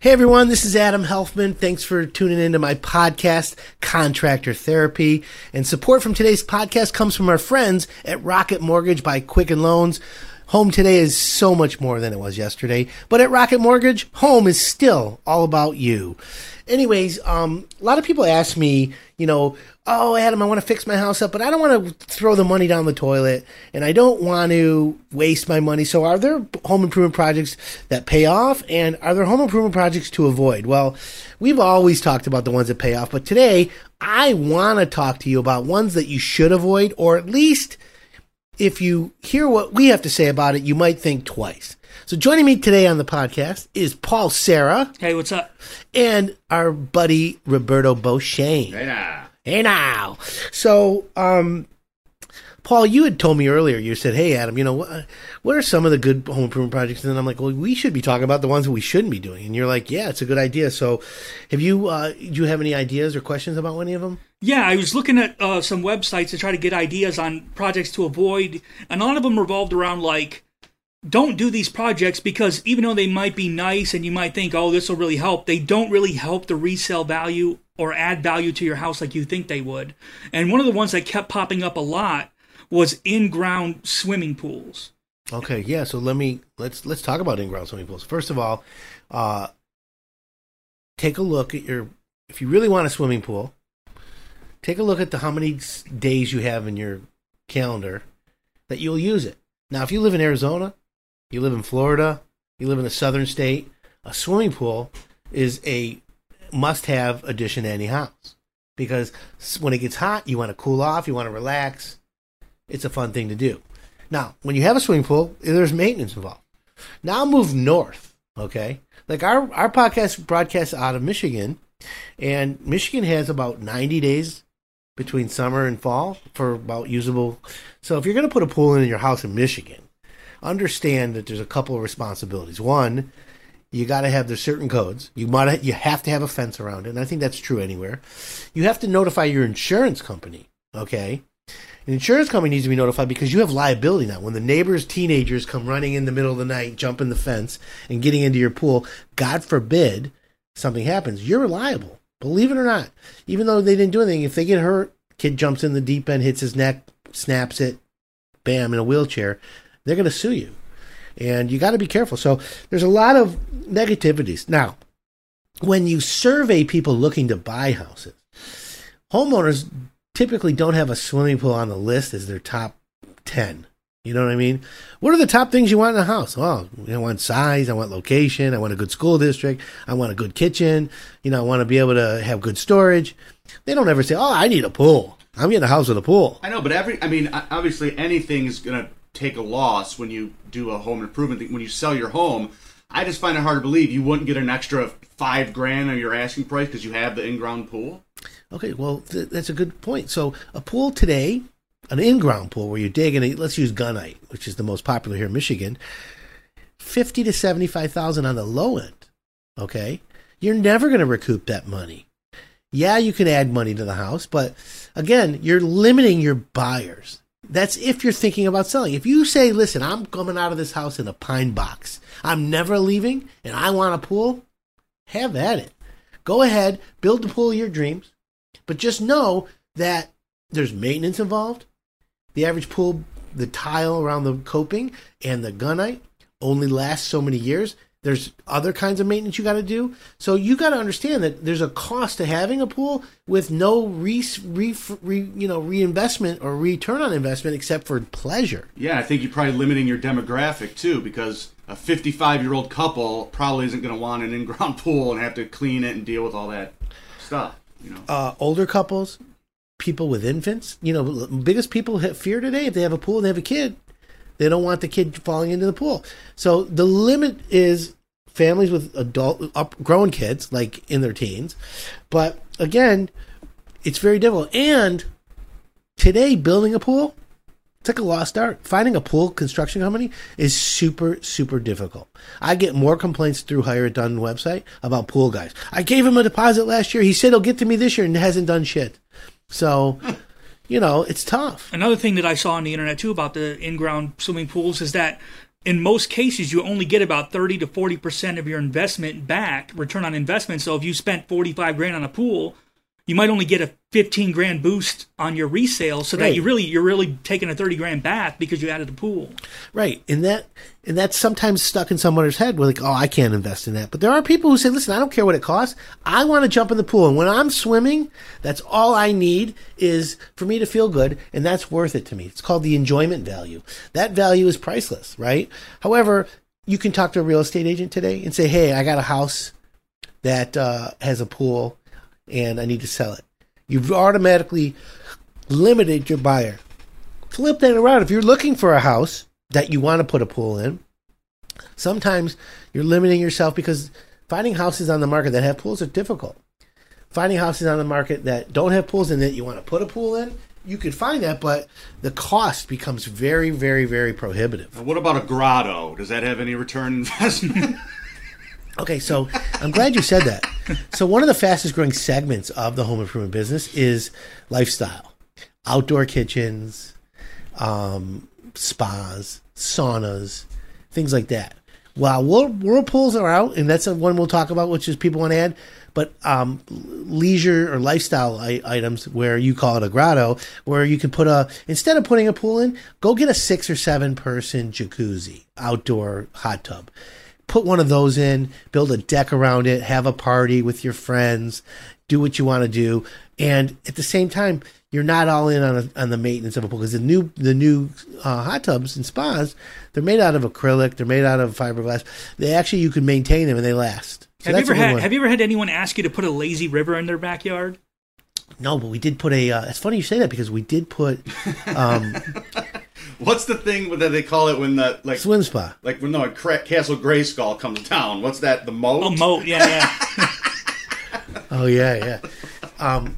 Hey everyone, this is Adam Helfman. Thanks for tuning into my podcast, Contractor Therapy. And support from today's podcast comes from our friends at Rocket Mortgage by Quicken Loans. Home today is so much more than it was yesterday, but at Rocket Mortgage, home is still all about you. Anyways, um, a lot of people ask me, you know, oh, Adam, I want to fix my house up, but I don't want to throw the money down the toilet and I don't want to waste my money. So, are there home improvement projects that pay off and are there home improvement projects to avoid? Well, we've always talked about the ones that pay off, but today I want to talk to you about ones that you should avoid, or at least if you hear what we have to say about it, you might think twice. So joining me today on the podcast is Paul Serra. Hey, what's up? And our buddy Roberto Beauchene. Hey now. Hey now. So, um, Paul, you had told me earlier, you said, hey, Adam, you know, what, what are some of the good home improvement projects? And then I'm like, well, we should be talking about the ones that we shouldn't be doing. And you're like, yeah, it's a good idea. So have you, uh, do you have any ideas or questions about any of them? Yeah, I was looking at uh, some websites to try to get ideas on projects to avoid, and a lot of them revolved around like, don't do these projects because even though they might be nice and you might think, oh, this will really help, they don't really help the resale value or add value to your house like you think they would. And one of the ones that kept popping up a lot was in-ground swimming pools. Okay, yeah. So let me let's let's talk about in-ground swimming pools. First of all, uh, take a look at your if you really want a swimming pool. Take a look at the how many days you have in your calendar that you'll use it. Now, if you live in Arizona, you live in Florida, you live in a southern state, a swimming pool is a must have addition to any house because when it gets hot, you want to cool off, you want to relax. It's a fun thing to do. Now, when you have a swimming pool, there's maintenance involved. Now move north, okay? Like our, our podcast broadcasts out of Michigan, and Michigan has about 90 days between summer and fall for about usable. So if you're going to put a pool in your house in Michigan, understand that there's a couple of responsibilities. One, you got to have the certain codes. You might you have to have a fence around it, and I think that's true anywhere. You have to notify your insurance company. Okay, an insurance company needs to be notified because you have liability now. When the neighbors' teenagers come running in the middle of the night, jumping the fence, and getting into your pool, God forbid something happens, you're liable. Believe it or not, even though they didn't do anything, if they get hurt, kid jumps in the deep end, hits his neck, snaps it, bam, in a wheelchair, they're going to sue you. And you got to be careful. So there's a lot of negativities. Now, when you survey people looking to buy houses, homeowners typically don't have a swimming pool on the list as their top 10. You know what I mean? What are the top things you want in a house? Well, I want size, I want location, I want a good school district, I want a good kitchen, you know, I want to be able to have good storage. They don't ever say, "Oh, I need a pool. I'm getting a house with a pool." I know, but every I mean, obviously anything is going to take a loss when you do a home improvement thing. When you sell your home, I just find it hard to believe you wouldn't get an extra 5 grand on your asking price because you have the in-ground pool. Okay, well, th- that's a good point. So, a pool today an in-ground pool where you dig and let's use gunite, which is the most popular here in Michigan, fifty to seventy-five thousand on the low end. Okay, you're never going to recoup that money. Yeah, you can add money to the house, but again, you're limiting your buyers. That's if you're thinking about selling. If you say, "Listen, I'm coming out of this house in a pine box. I'm never leaving, and I want a pool," have at it. Go ahead, build the pool of your dreams, but just know that there's maintenance involved the average pool, the tile around the coping and the gunite only lasts so many years. There's other kinds of maintenance you got to do. So you got to understand that there's a cost to having a pool with no re, re, re, you know reinvestment or return on investment except for pleasure. Yeah, I think you're probably limiting your demographic too because a 55 year old couple probably isn't going to want an in-ground pool and have to clean it and deal with all that stuff. You know, uh, older couples people with infants. You know, biggest people have fear today if they have a pool and they have a kid, they don't want the kid falling into the pool. So the limit is families with adult up grown kids like in their teens. But again, it's very difficult. And today building a pool it's like a lost art. Finding a pool construction company is super, super difficult. I get more complaints through Hire It Done website about pool guys. I gave him a deposit last year. He said he'll get to me this year and hasn't done shit. So, you know, it's tough. Another thing that I saw on the internet too about the in-ground swimming pools is that in most cases you only get about 30 to 40% of your investment back return on investment so if you spent 45 grand on a pool you might only get a 15 grand boost on your resale so that Right. you really you're really taking a 30 grand bath because you added a pool Right, and that and that's sometimes stuck in someone's head. Where like, oh, I can't invest in that. But there are people who say, listen, I don't care what it costs. I want to jump in the pool, and when I'm swimming, that's all I need is for me to feel good, and that's worth it to me. It's called the enjoyment value. That value is priceless, right? However, you can talk to a real estate agent today and say, hey, I got a house that uh, has a pool, and I need to sell it. You've automatically limited your buyer flip that around. If you're looking for a house that you want to put a pool in, sometimes you're limiting yourself because finding houses on the market that have pools are difficult. Finding houses on the market that don't have pools and that you want to put a pool in, you could find that, but the cost becomes very, very, very prohibitive. What about a grotto? Does that have any return investment? Okay, so I'm glad you said that. So one of the fastest growing segments of the home improvement business is lifestyle, outdoor kitchens, um, spas, saunas, things like that. While whirlpools are out, and that's one we'll talk about, which is people want to add. But um, leisure or lifestyle I- items, where you call it a grotto, where you can put a instead of putting a pool in, go get a six or seven person jacuzzi, outdoor hot tub put one of those in, build a deck around it, have a party with your friends, do what you want to do, and at the same time, you're not all in on, a, on the maintenance of a pool because the new the new uh, hot tubs and spas they're made out of acrylic, they're made out of fiberglass. They actually you can maintain them and they last. So have you ever had have you ever had anyone ask you to put a lazy river in their backyard no, but we did put a. Uh, it's funny you say that because we did put um, What's the thing that they call it when the like swim spa. like when no Cra- Castle Grayskull comes to town? What's that? The moat? oh moat yeah yeah Oh yeah, yeah. Um,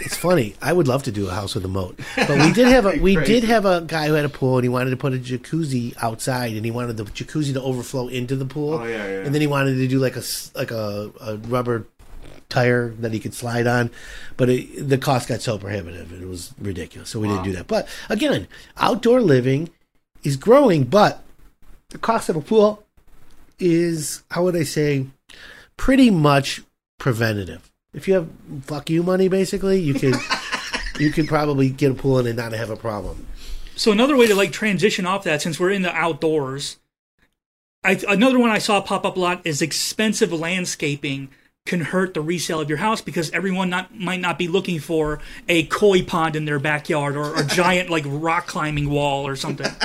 it's funny. I would love to do a house with a moat, but we did have a we Crazy. did have a guy who had a pool and he wanted to put a jacuzzi outside and he wanted the jacuzzi to overflow into the pool. Oh, yeah, yeah. And then he wanted to do like a like a, a rubber tire that he could slide on, but it, the cost got so prohibitive it was ridiculous. So we didn't do that. But again, outdoor living is growing, but the cost of a pool is how would I say pretty much preventative. If you have fuck you money, basically, you could you could probably get a pool in and not have a problem. So another way to like transition off that, since we're in the outdoors, I, another one I saw pop up a lot is expensive landscaping can hurt the resale of your house because everyone not might not be looking for a koi pond in their backyard or a giant like rock climbing wall or something.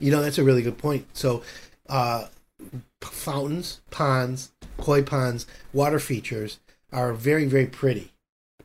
You know, that's a really good point. So, uh, fountains, ponds, koi ponds, water features are very, very pretty.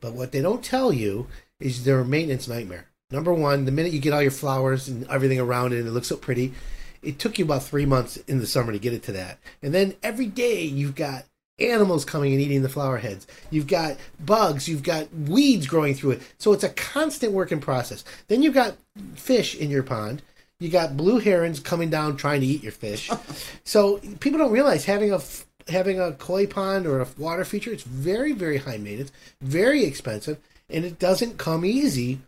But what they don't tell you is they're a maintenance nightmare. Number one, the minute you get all your flowers and everything around it and it looks so pretty, it took you about three months in the summer to get it to that. And then every day you've got animals coming and eating the flower heads. You've got bugs, you've got weeds growing through it. So it's a constant working process. Then you've got fish in your pond. You got blue herons coming down trying to eat your fish. so people don't realize having a having a koi pond or a water feature it's very very high maintenance, very expensive, and it doesn't come easy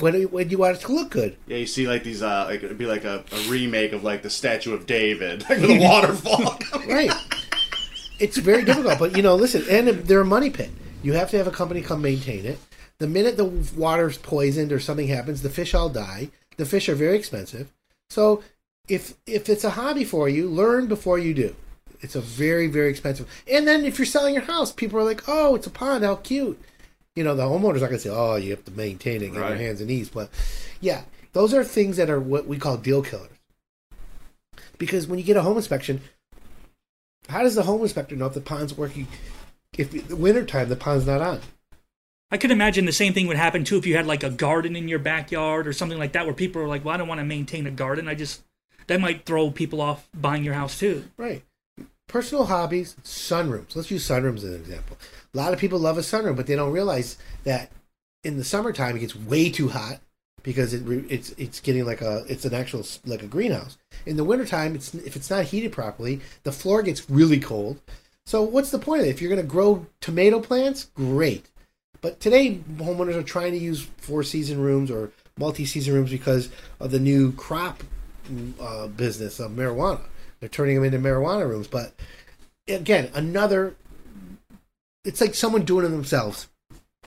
when when you want it to look good. Yeah, you see like these uh like it'd be like a, a remake of like the Statue of David, like with a waterfall. Right. It's very difficult, but you know, listen, and they're a money pit. You have to have a company come maintain it. The minute the water's poisoned or something happens, the fish all die. The fish are very expensive. So if if it's a hobby for you, learn before you do. It's a very very expensive. And then if you're selling your house, people are like, "Oh, it's a pond. How cute." You know, the homeowners are going to say, "Oh, you have to maintain it, get on your hands and knees." But yeah, those are things that are what we call deal killers. Because when you get a home inspection, how does the home inspector know if the pond's working? If the wintertime the pond's not on, I could imagine the same thing would happen too if you had like a garden in your backyard or something like that, where people are like, "Well, I don't want to maintain a garden. I just that might throw people off buying your house too." right? Personal hobbies, sunrooms. Let's use sunrooms as an example. A lot of people love a sunroom, but they don't realize that in the summertime it gets way too hot because it it's it's getting like a it's an actual like a greenhouse. In the wintertime, it's if it's not heated properly, the floor gets really cold. So what's the point of it? If you're going to grow tomato plants, great. But today, homeowners are trying to use four season rooms or multi season rooms because of the new crop uh, business of marijuana. They're turning them into marijuana rooms. But again, another. It's like someone doing it themselves.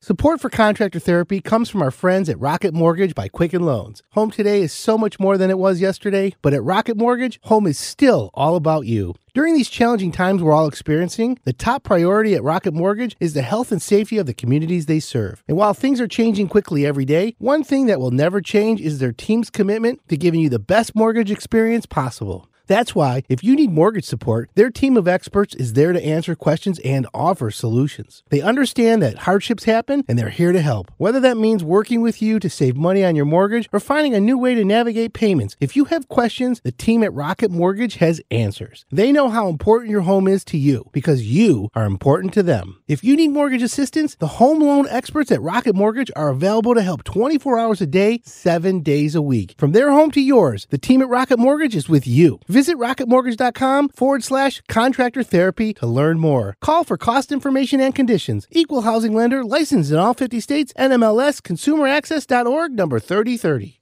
Support for contractor therapy comes from our friends at Rocket Mortgage by Quicken Loans. Home today is so much more than it was yesterday, but at Rocket Mortgage, home is still all about you. During these challenging times we're all experiencing, the top priority at Rocket Mortgage is the health and safety of the communities they serve. And while things are changing quickly every day, one thing that will never change is their team's commitment to giving you the best mortgage experience possible. That's why, if you need mortgage support, their team of experts is there to answer questions and offer solutions. They understand that hardships happen and they're here to help. Whether that means working with you to save money on your mortgage or finding a new way to navigate payments, if you have questions, the team at Rocket Mortgage has answers. They know how important your home is to you because you are important to them. If you need mortgage assistance, the home loan experts at Rocket Mortgage are available to help 24 hours a day, 7 days a week. From their home to yours, the team at Rocket Mortgage is with you. rocketmortgage.com forward slash contractor therapy to learn more. Call for cost information and conditions. Equal housing lender licensed in all 50 states. NMLS consumeraccess.org number 3030.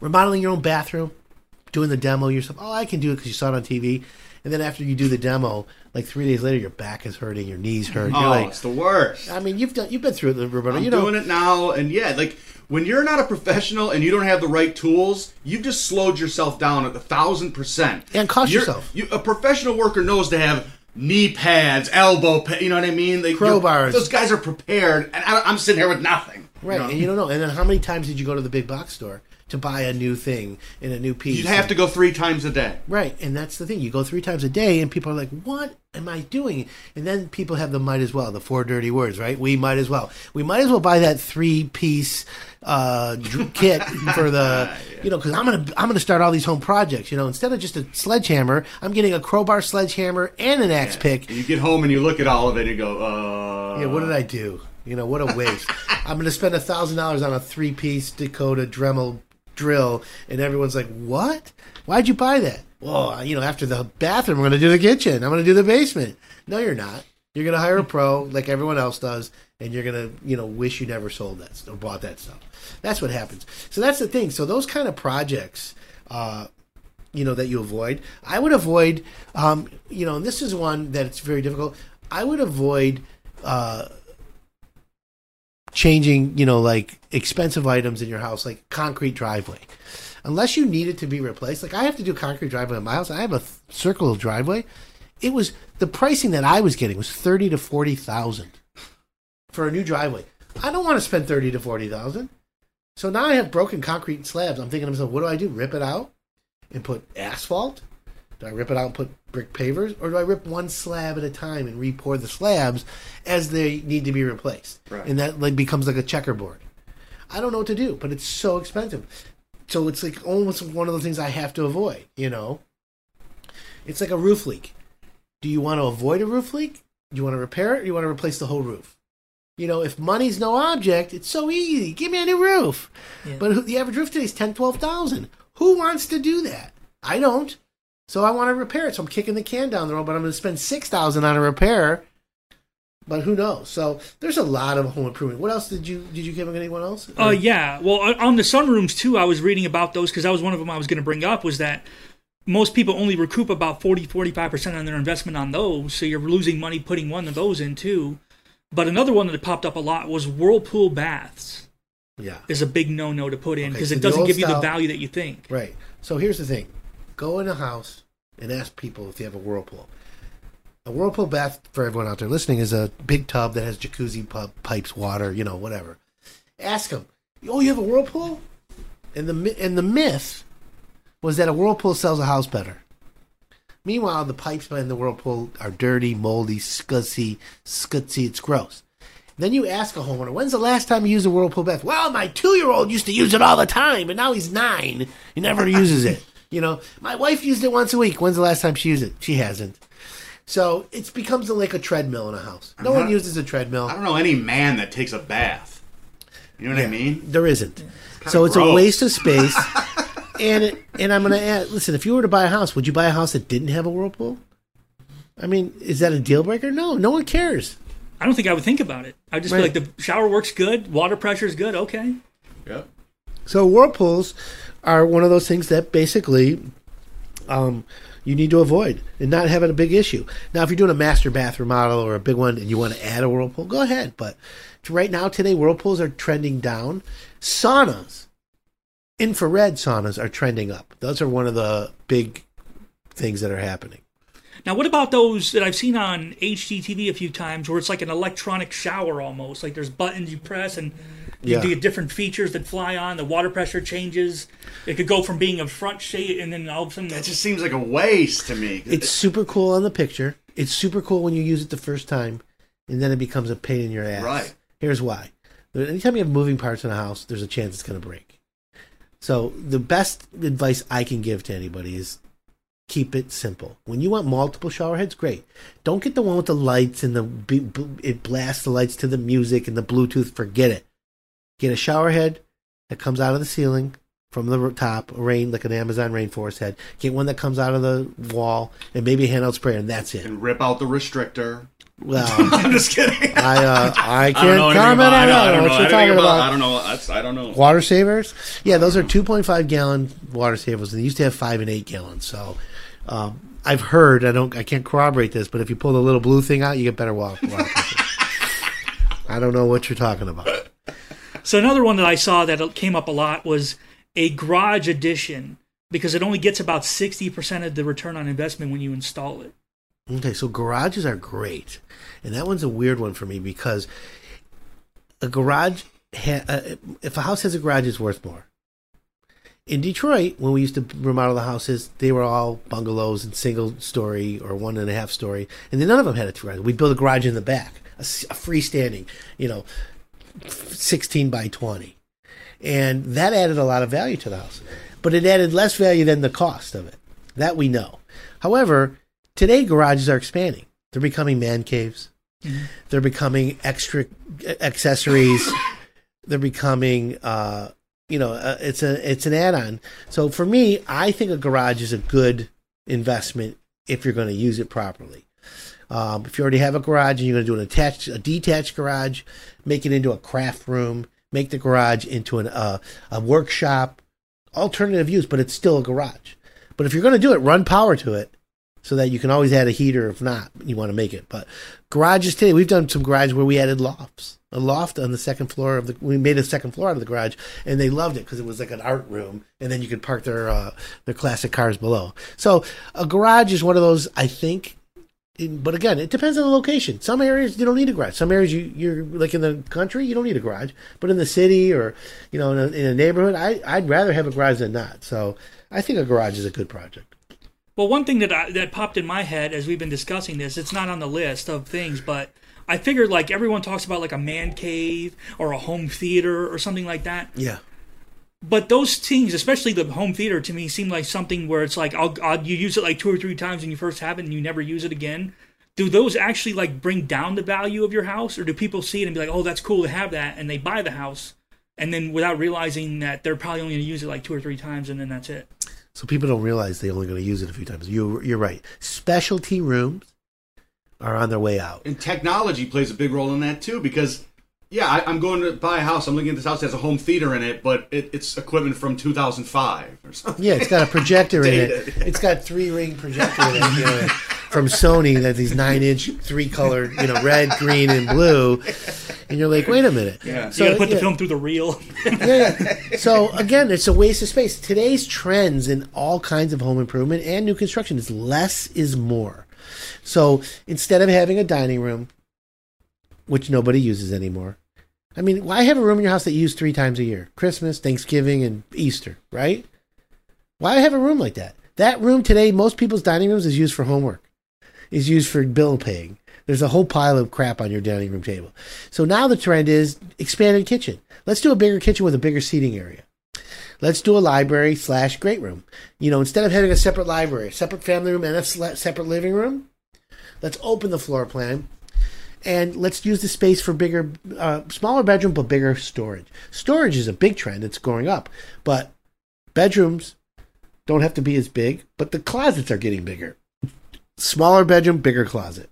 Remodeling your own bathroom, doing the demo yourself. Oh, I can do it because you saw it on TV. And then after you do the demo, like three days later, your back is hurting, your knees hurt. You're Oh, like, it's the worst. I mean, you've done, you've been through it, Roberto. I'm you know, doing it now, and yeah, like when you're not a professional and you don't have the right tools, you've just slowed yourself down at a thousand percent. And cost You're- yourself. You, a professional worker knows to have knee pads, elbow pads. You know what I mean? They, Crowbars. Those guys are prepared, and I, I'm sitting here with nothing. right? You know? And you don't know. And then how many times did you go to the big box store to buy a new thing in a new piece? You'd have to go three times a day. Right, and that's the thing. You go three times a day, and people are like, "What am I doing?" And then people have the might as well, the four dirty words, right? We might as well. We might as well buy that three piece uh, kit for the, you know, because I'm gonna I'm gonna start all these home projects. You know, instead of just a sledgehammer, I'm getting a crowbar, sledgehammer, and an axe pick. And you get home and you look at all of it and you go, uh. Yeah, what did I do? You know, what a waste. I'm going to spend a thousand dollars on a three piece Dakota Dremel drill, and everyone's like, "What? Why'd you buy that?" Well, you know, after the bathroom, I'm going to do the kitchen. I'm going to do the basement. No, you're not. You're going to hire a pro like everyone else does, and you're going to, you know, wish you never sold that or bought that stuff. That's what happens. So that's the thing. So those kind of projects. Uh, you know that you avoid. I would avoid, um, you know, and this is one that it's very difficult. I would avoid uh, changing, you know, like expensive items in your house, like concrete driveway, unless you need it to be replaced. Like I have to do concrete driveway in my house. I have a th- circle driveway. It was the pricing that I was getting was thirty to forty thousand for a new driveway. I don't want to spend thirty to forty thousand. So now I have broken concrete slabs. I'm thinking to myself, what do I do? Rip it out and put asphalt? Do I rip it out and put brick pavers, or do I rip one slab at a time and re-pour the slabs as they need to be replaced? Right. And that like becomes like a checkerboard. I don't know what to do, but it's so expensive. So it's like almost one of the things I have to avoid. You know, it's like a roof leak. Do you want to avoid a roof leak? Do you want to repair it, or do you want to replace the whole roof? You know, if money's no object, it's so easy. Give me a new roof. Yeah. But the average roof today is ten, twelve thousand. Who wants to do that? I don't. So I want to repair it. So I'm kicking the can down the road, but I'm going to spend six thousand on a repair. But who knows? So there's a lot of home improvement. What else did you did you give anyone else? Uh, yeah. Well, on- the sunrooms too, I was reading about those because that was one of them I was going to bring up. Was that most people only recoup about 40 45 percent on their investment on those, so you're losing money putting one of those in too. But another one that popped up a lot was whirlpool baths. yeah. Is a big no-no to put in Okay, because so it doesn't give you the value that you think. Right. So here's the thing: go in a house and ask people if they have a whirlpool. A whirlpool bath for everyone out there listening is a big tub that has jacuzzi pub, pipes, water, you know, whatever. Ask them, "Oh, you have a whirlpool?" And the and the myth was that a whirlpool sells a house better. Meanwhile, the pipes behind the whirlpool are dirty, moldy, scussy, scutsy. It's gross. Then you ask a homeowner, when's the last time you used a whirlpool bath? Well, my two year old used to use it all the time, but now he's nine. He never uses it. You know, my wife used it once a week. When's the last time she used it? She hasn't. So it becomes like a treadmill in a house. No one uses a treadmill. I don't know any man that takes a bath. You know what I mean? There isn't. So it's a waste of space. and it, and I'm going to add, listen, if you were to buy a house, would you buy a house that didn't have a whirlpool? I mean, is that a deal breaker? No, no one cares. I don't think I would think about it. I'd just Right. be like, the shower works good, water pressure is good, okay. Yep. So whirlpools are one of those things that basically um, you need to avoid and not having a big issue. Now, if you're doing a master bath remodel or a big one and you want to add a whirlpool, go ahead. But right now, today, whirlpools are trending down. Saunas, infrared saunas, are trending up. Those are one of the big things that are happening. Now, what about those that I've seen on HGTV a few times where it's like an electronic shower almost? Like there's buttons you press and you Yeah. get different features that fly on. The water pressure changes. It could go from being a front shade and then all of a sudden. That just seems like a waste to me. It's super cool on the picture. It's super cool when you use it the first time, and then it becomes a pain in your ass. Right. Here's why. Anytime you have moving parts in a house, there's a chance it's going to break. So the best advice I can give to anybody is keep it simple. When you want multiple shower heads, great. Don't get the one with the lights and the b- b- it blasts the lights to the music and the Bluetooth. Forget it. Get a shower head that comes out of the ceiling from the top, rain like an Amazon rainforest head. Get one that comes out of the wall and maybe a handheld sprayer, and that's it. and rip out the restrictor. Well, I'm just kidding. I uh, I I can't know anything comment about. I on that. I I don't don't know know what you're talking about. about. I don't know. That's, I don't know. Water savers? Yeah, those are 2.5 gallon water savers. They used to have five and eight gallons. So um, I've heard. I don't. I can't corroborate this, but if you pull the little blue thing out, you get better water. water. I don't know what you're talking about. So another one that I saw that came up a lot was a garage addition because it only gets about 60% of the return on investment when you install it. Okay, so garages are great, and that one's a weird one for me because a garage, ha- uh, if a house has a garage, it's worth more. In Detroit, when we used to remodel the houses, they were all bungalows and single story or one and a half story, and then none of them had a garage. We'd build a garage in the back, a, freestanding, you know, sixteen by twenty, and that added a lot of value to the house. But it added less value than the cost of it. That we know. However, today garages are expanding. They're becoming man caves. They're becoming extra accessories. They're becoming, uh, you know, uh, it's a it's an add-on. So for me, I think a garage is a good investment if you're going to use it properly. Um, if you already have a garage and you're going to do an attached, a detached garage, make it into a craft room, make the garage into an, uh, a workshop, alternative use, but it's still a garage. But if you're going to do it, run power to it so that you can always add a heater if not you want to make it. But garages today, we've done some garages where we added lofts, a loft on the second floor of the. We made a second floor out of the garage, and they loved it because it was like an art room, and then you could park their uh, their classic cars below. So a garage is one of those I think. In- But again, it depends on the location. Some areas you don't need a garage. Some areas you you're like in the country, you don't need a garage. But in the city or you know in a, in a neighborhood, I I'd rather have a garage than not. So I think a garage is a good project. Well, one thing that I, that popped in my head as we've been discussing this, it's not on the list of things, but I figured like everyone talks about like a man cave or a home theater or something like that. Yeah. But those things, especially the home theater, to me seem like something where it's like I'll, I'll you use it like two or three times when you first have it and you never use it again. Do those actually like bring down the value of your house, or do people see it and be like, "Oh, that's cool to have that," and they buy the house, and then without realizing that they're probably only going to use it like two or three times, and then that's it. So people don't realize they're only going to use it a few times. You you're right. Specialty rooms are on their way out. And technology plays a big role in that too, because yeah, I, I'm going to buy a house. I'm looking at this house that has a home theater in it, but it, it's equipment from 2005 or something. Yeah, it's got a projector in it. It's got three ring projector in it you know, from Sony. That these nine inch, three color, you know, red, green, and blue. And you're like, wait a minute. Yeah. So you got to put yeah, the film through the reel. yeah, yeah. So again, it's a waste of space. Today's trends in all kinds of home improvement and new construction is less is more. So instead of having a dining room, which nobody uses anymore, I mean, why have a room in your house that you use three times a year? Christmas, Thanksgiving, and Easter, right? Why have a room like that? That room today, most people's dining rooms is used for homework, is used for bill paying. There's a whole pile of crap on your dining room table. So now the trend is expanded kitchen. Let's do a bigger kitchen with a bigger seating area. Let's do a library slash great room. You know, instead of having a separate library, separate family room, and a separate living room, let's open the floor plan and let's use the space for bigger, uh, smaller bedroom, but bigger storage. Storage is a big trend. It's going up, but bedrooms don't have to be as big, but the closets are getting bigger. Smaller bedroom, bigger closet.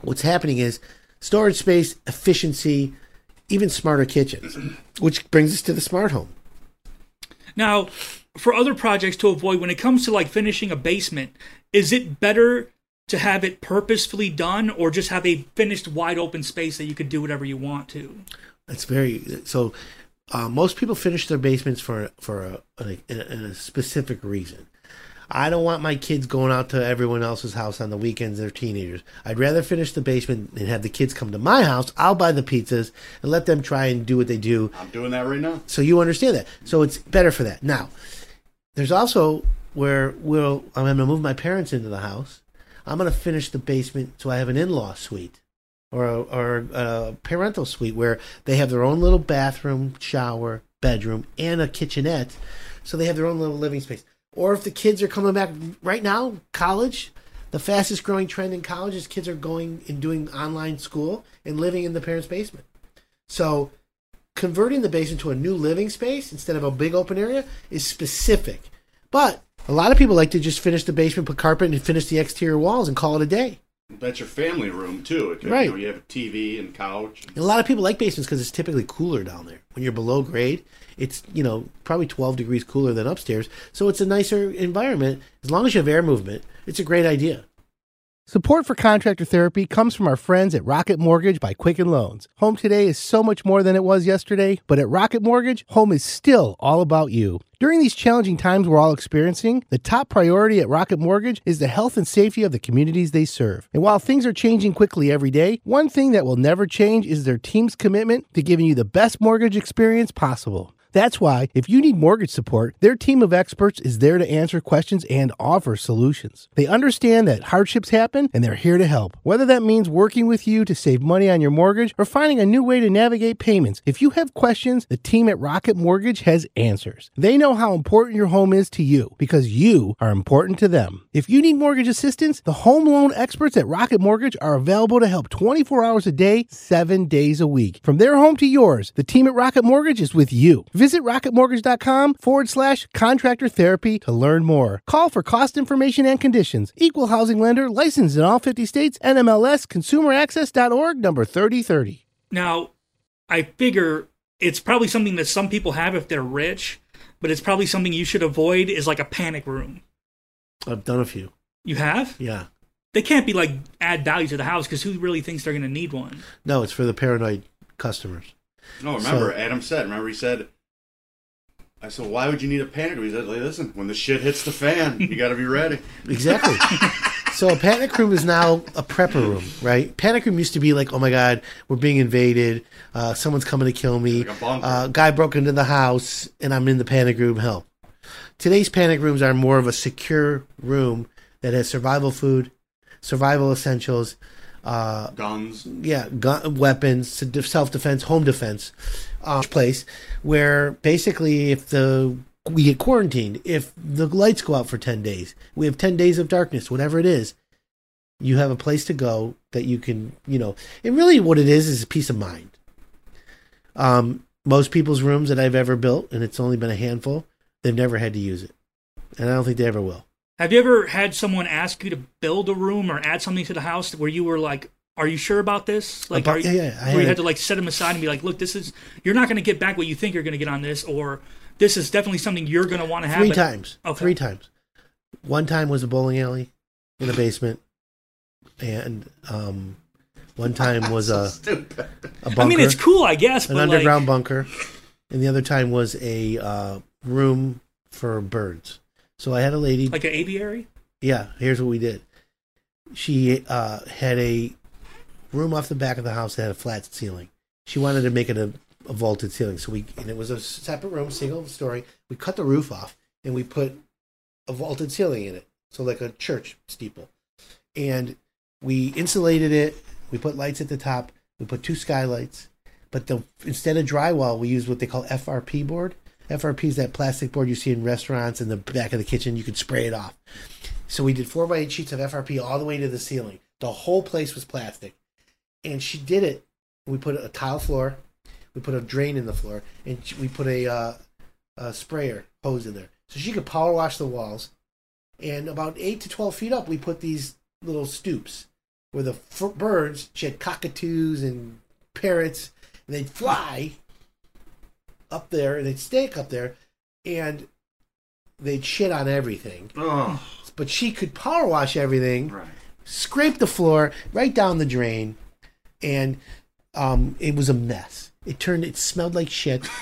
What's happening is storage space, efficiency, even smarter kitchens, which brings us to the smart home. Now, for other projects to avoid, when it comes to like finishing a basement, is it better to have it purposefully done or just have a finished wide open space that you could do whatever you want to? It's very so. Uh, most people finish their basements for for a, a, a, a specific reason. I don't want my kids going out to everyone else's house on the weekends. They're teenagers. I'd rather finish the basement and have the kids come to my house. I'll buy the pizzas and let them try and do what they do. I'm doing that right now. So you understand that. So it's better for that. Now, there's also where we'll I'm going to move my parents into the house. I'm going to finish the basement so I have an in-law suite or a, or a parental suite where they have their own little bathroom, shower, bedroom, and a kitchenette. So they have their own little living space. Or if the kids are coming back right now, college, the fastest growing trend in college is kids are going and doing online school and living in the parents' basement. So converting the basement to a new living space instead of a big open area is specific. But a lot of people like to just finish the basement, put carpet, and finish the exterior walls and call it a day. That's your family room too. It could, Right. You, know, you have a TV and couch. And a lot of people like basements because it's typically cooler down there. When you're below grade, it's you know probably 12 degrees cooler than upstairs, so it's a nicer environment. As long as you have air movement, it's a great idea. Support for contractor therapy comes from our friends at Rocket Mortgage by Quicken Loans. Home today is so much more than it was yesterday, but at Rocket Mortgage, home is still all about you. During these challenging times we're all experiencing, the top priority at Rocket Mortgage is the health and safety of the communities they serve. And while things are changing quickly every day, one thing that will never change is their team's commitment to giving you the best mortgage experience possible. That's why, if you need mortgage support, their team of experts is there to answer questions and offer solutions. They understand that hardships happen and they're here to help. Whether that means working with you to save money on your mortgage or finding a new way to navigate payments, if you have questions, the team at Rocket Mortgage has answers. They know how important your home is to you because you are important to them. If you need mortgage assistance, the home loan experts at Rocket Mortgage are available to help 24 hours a day, 7 days a week. From their home to yours, the team at Rocket Mortgage is with you. Visit rocketmortgage.com forward slash contractor therapy to learn more. Call for cost information and conditions. Equal housing lender licensed in all 50 states. NMLS consumeraccess.org number 3030. Now, I figure it's probably something that some people have if they're rich, but it's probably something you should avoid is like a panic room. I've done a few. You have? Yeah. They can't be like add value to the house because who really thinks they're going to need one? No, it's for the paranoid customers. No, remember So- Adam said. Remember he said. I said, why would you need a panic room? He said, listen, when the shit hits the fan, you got to be ready. Exactly. so a panic room is now a prepper room, right? Panic room used to be like, oh my god, we're being invaded, uh, someone's coming to kill me, Like a uh, guy broke into the house, and I'm in the panic room. Help! Today's panic rooms are more of a secure room that has survival food, survival essentials, uh, Guns. yeah, gun, weapons, self defense, home defense, uh, place where basically if the we get quarantined, if the lights go out for ten days, we have ten days of darkness, whatever it is, you have a place to go that you can, you know, and really what it is is a peace of mind. Um, most people's rooms that I've ever built, and it's only been a handful, they've never had to use it, and I don't think they ever will. Have you ever had someone ask you to build a room or add something to the house where you were like, "Are you sure about this?" Like, About- are you, yeah, yeah, I where you had- had to like set them aside and be like, "Look, this is you're not going to get back what you think you're going to get on this," or "This is definitely something you're going to want to have." Three but- times. Okay. Three times. One time was a bowling alley in the basement, and um, one time was a, Stupid. a bunker, I mean, it's cool, I guess, an but underground like, bunker, and the other time was a uh, room for birds. So I had a lady. like an aviary. yeah, here's what we did. She uh, had a room off the back of the house that had a flat ceiling. She wanted to make it a, a vaulted ceiling, so we and it was a separate room, single story. We cut the roof off and we put a vaulted ceiling in it, so like a church steeple. And we insulated it. We put lights at the top. We put two skylights, but the instead of drywall, we used what they call FRP board. FRP is that plastic board you see in restaurants in the back of the kitchen. You could spray it off. So we did four by eight sheets of FRP all the way to the ceiling. The whole place was plastic, and she did it. We put a tile floor, we put a drain in the floor, and we put a, uh, a sprayer hose in there, so she could power wash the walls. And about eight to twelve feet up, we put these little stoops where the f- birds. She had cockatoos and parrots, and they'd fly up there and they'd stake up there. and they'd shit on everything. Oh, But she could power wash everything, right. scrape the floor right down the drain, and um, it was a mess. It turned. It smelled like shit.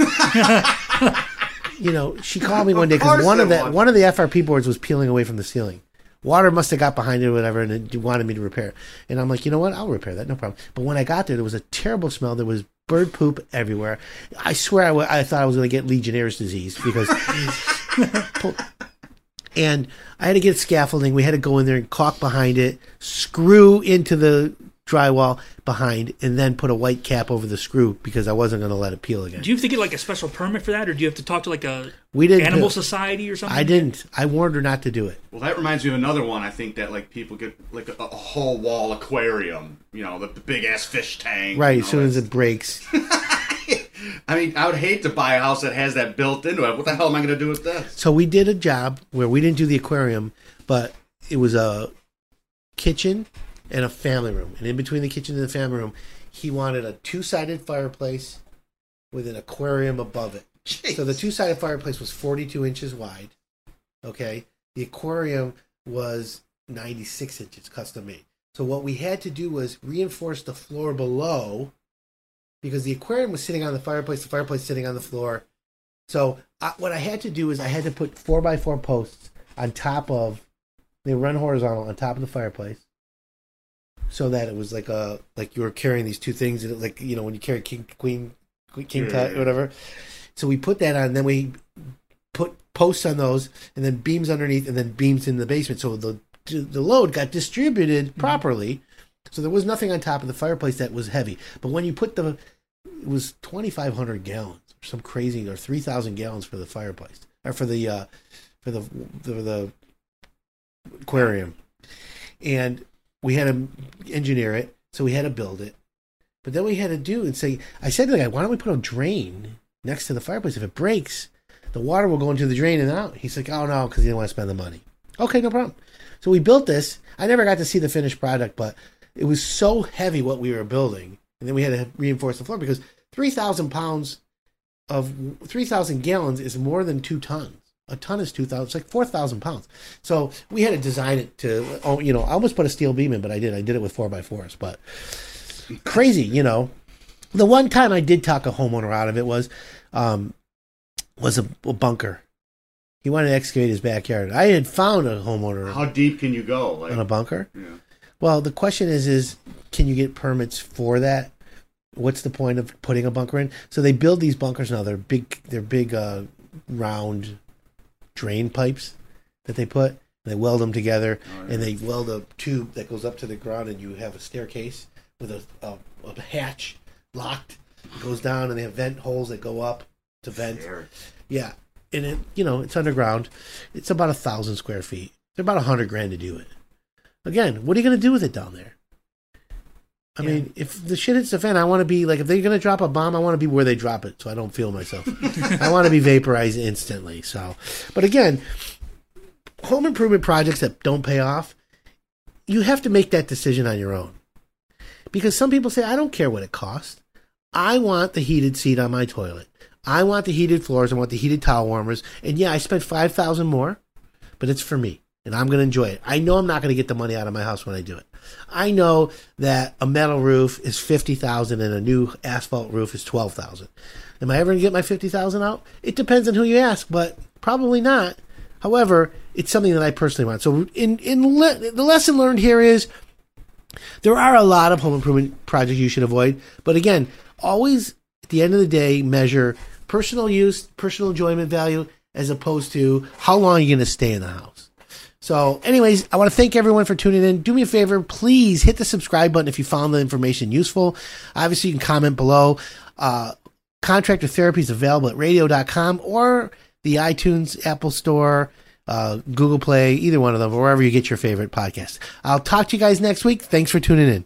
you know, she called me one day because one of the one of the FRP boards was peeling away from the ceiling. Water must have got behind it or whatever, and it wanted me to repair. it. And I'm like, you know what? I'll repair that, no problem. But when I got there, there was a terrible smell. There was bird poop everywhere. I swear, I I thought I was going to get Legionnaire's disease because and I had to get scaffolding. We had to go in there and caulk behind it, screw into the drywall behind, and then put a white cap over the screw because I wasn't going to let it peel again. Do you have to get like a special permit for that, or do you have to talk to like a We didn't. animal peel- society or something? I didn't. I warned her not to do it. Well, that reminds me of another one. I think that like people get like a, a whole wall aquarium. You know, the, the big ass fish tank. Right as soon that as it breaks. I mean, I would hate to buy a house that has that built into it. What the hell am I going to do with this? So we did a job where we didn't do the aquarium, but it was a kitchen and a family room. And in between the kitchen and the family room, he wanted a two-sided fireplace with an aquarium above it. So the two-sided fireplace was 42 inches wide. Okay, the aquarium was 96 inches, custom made. So what we had to do was reinforce the floor below, because the aquarium was sitting on the fireplace, the fireplace sitting on the floor. So I, what I had to do is I had to put four by four posts on top of. They run horizontal on top of the fireplace, so that it was like a like you were carrying these two things, and like you know when you carry king queen queen- king Yeah, tut yeah, yeah. whatever. So we put that on, and then we put posts on those, and then beams underneath, and then beams in the basement. So the the load got distributed properly. So there was nothing on top of the fireplace that was heavy. But when you put the, it was twenty five hundred gallons, or some crazy, or three thousand gallons for the fireplace, or for the, uh, for the for the aquarium, and we had to engineer it. So we had to build it. But then we had to do and say, I said to the guy, why don't we put a drain next to the fireplace? If it breaks, the water will go into the drain and out. He's like, oh no, because he didn't want to spend the money. Okay, no problem. So we built this. I never got to see the finished product, but it was so heavy what we were building. And then we had to reinforce the floor because 3,000 pounds of 3,000 gallons is more than two tons. A ton is 2,000, it's like 4,000 pounds. So we had to design it to, oh, you know, I almost put a steel beam in, but I did. I did it with 4 by 4s But crazy, you know. The one time I did talk a homeowner out of it was, um, was a, a bunker. He wanted to excavate his backyard. I had found a homeowner How deep can you go? Like, on a bunker. yeah. Well, the question is, is can you get permits for that? What's the point of putting a bunker in? So they build these bunkers now. They're big. They're big, uh, round drain pipes that they put. They weld them together, Oh, and they weld a tube that goes up to the ground, and you have a staircase with a, a, a hatch locked. It goes down, and they have vent holes that go up to vent. Scary. Yeah, and it you know it's underground. It's about a thousand square feet. It's about a hundred grand to do it. Again, what are you going to do with it down there? I Yeah. mean, if the shit hits the fan, I want to be like if they're going to drop a bomb, I want to be where they drop it, so I don't feel myself. I want to be vaporized instantly. So, but again, home improvement projects that don't pay off, you have to make that decision on your own. Because some people say, I don't care what it costs. I want the heated seat on my toilet. I want the heated floors. I want the heated towel warmers. And yeah, I spent five thousand more, but it's for me, and I'm going to enjoy it. I know I'm not going to get the money out of my house when I do it. I know that a metal roof is fifty thousand and a new asphalt roof is twelve thousand. Am I ever to get my fifty thousand out? It depends on who you ask, but probably not. However, it's something that I personally want. So, in in le- the lesson learned here is there are a lot of home improvement projects you should avoid. But again, always at the end of the day, measure personal use, personal enjoyment value, as opposed to how long you're going to stay in the house. So, anyways, I want to thank everyone for tuning in. Do me a favor, please hit the subscribe button if you found the information useful. Obviously, you can comment below. Uh, contractor therapy is available at radio.com or the iTunes, Apple Store, uh, Google Play, either one of them, or wherever you get your favorite podcast. I'll talk to you guys next week. Thanks for tuning in.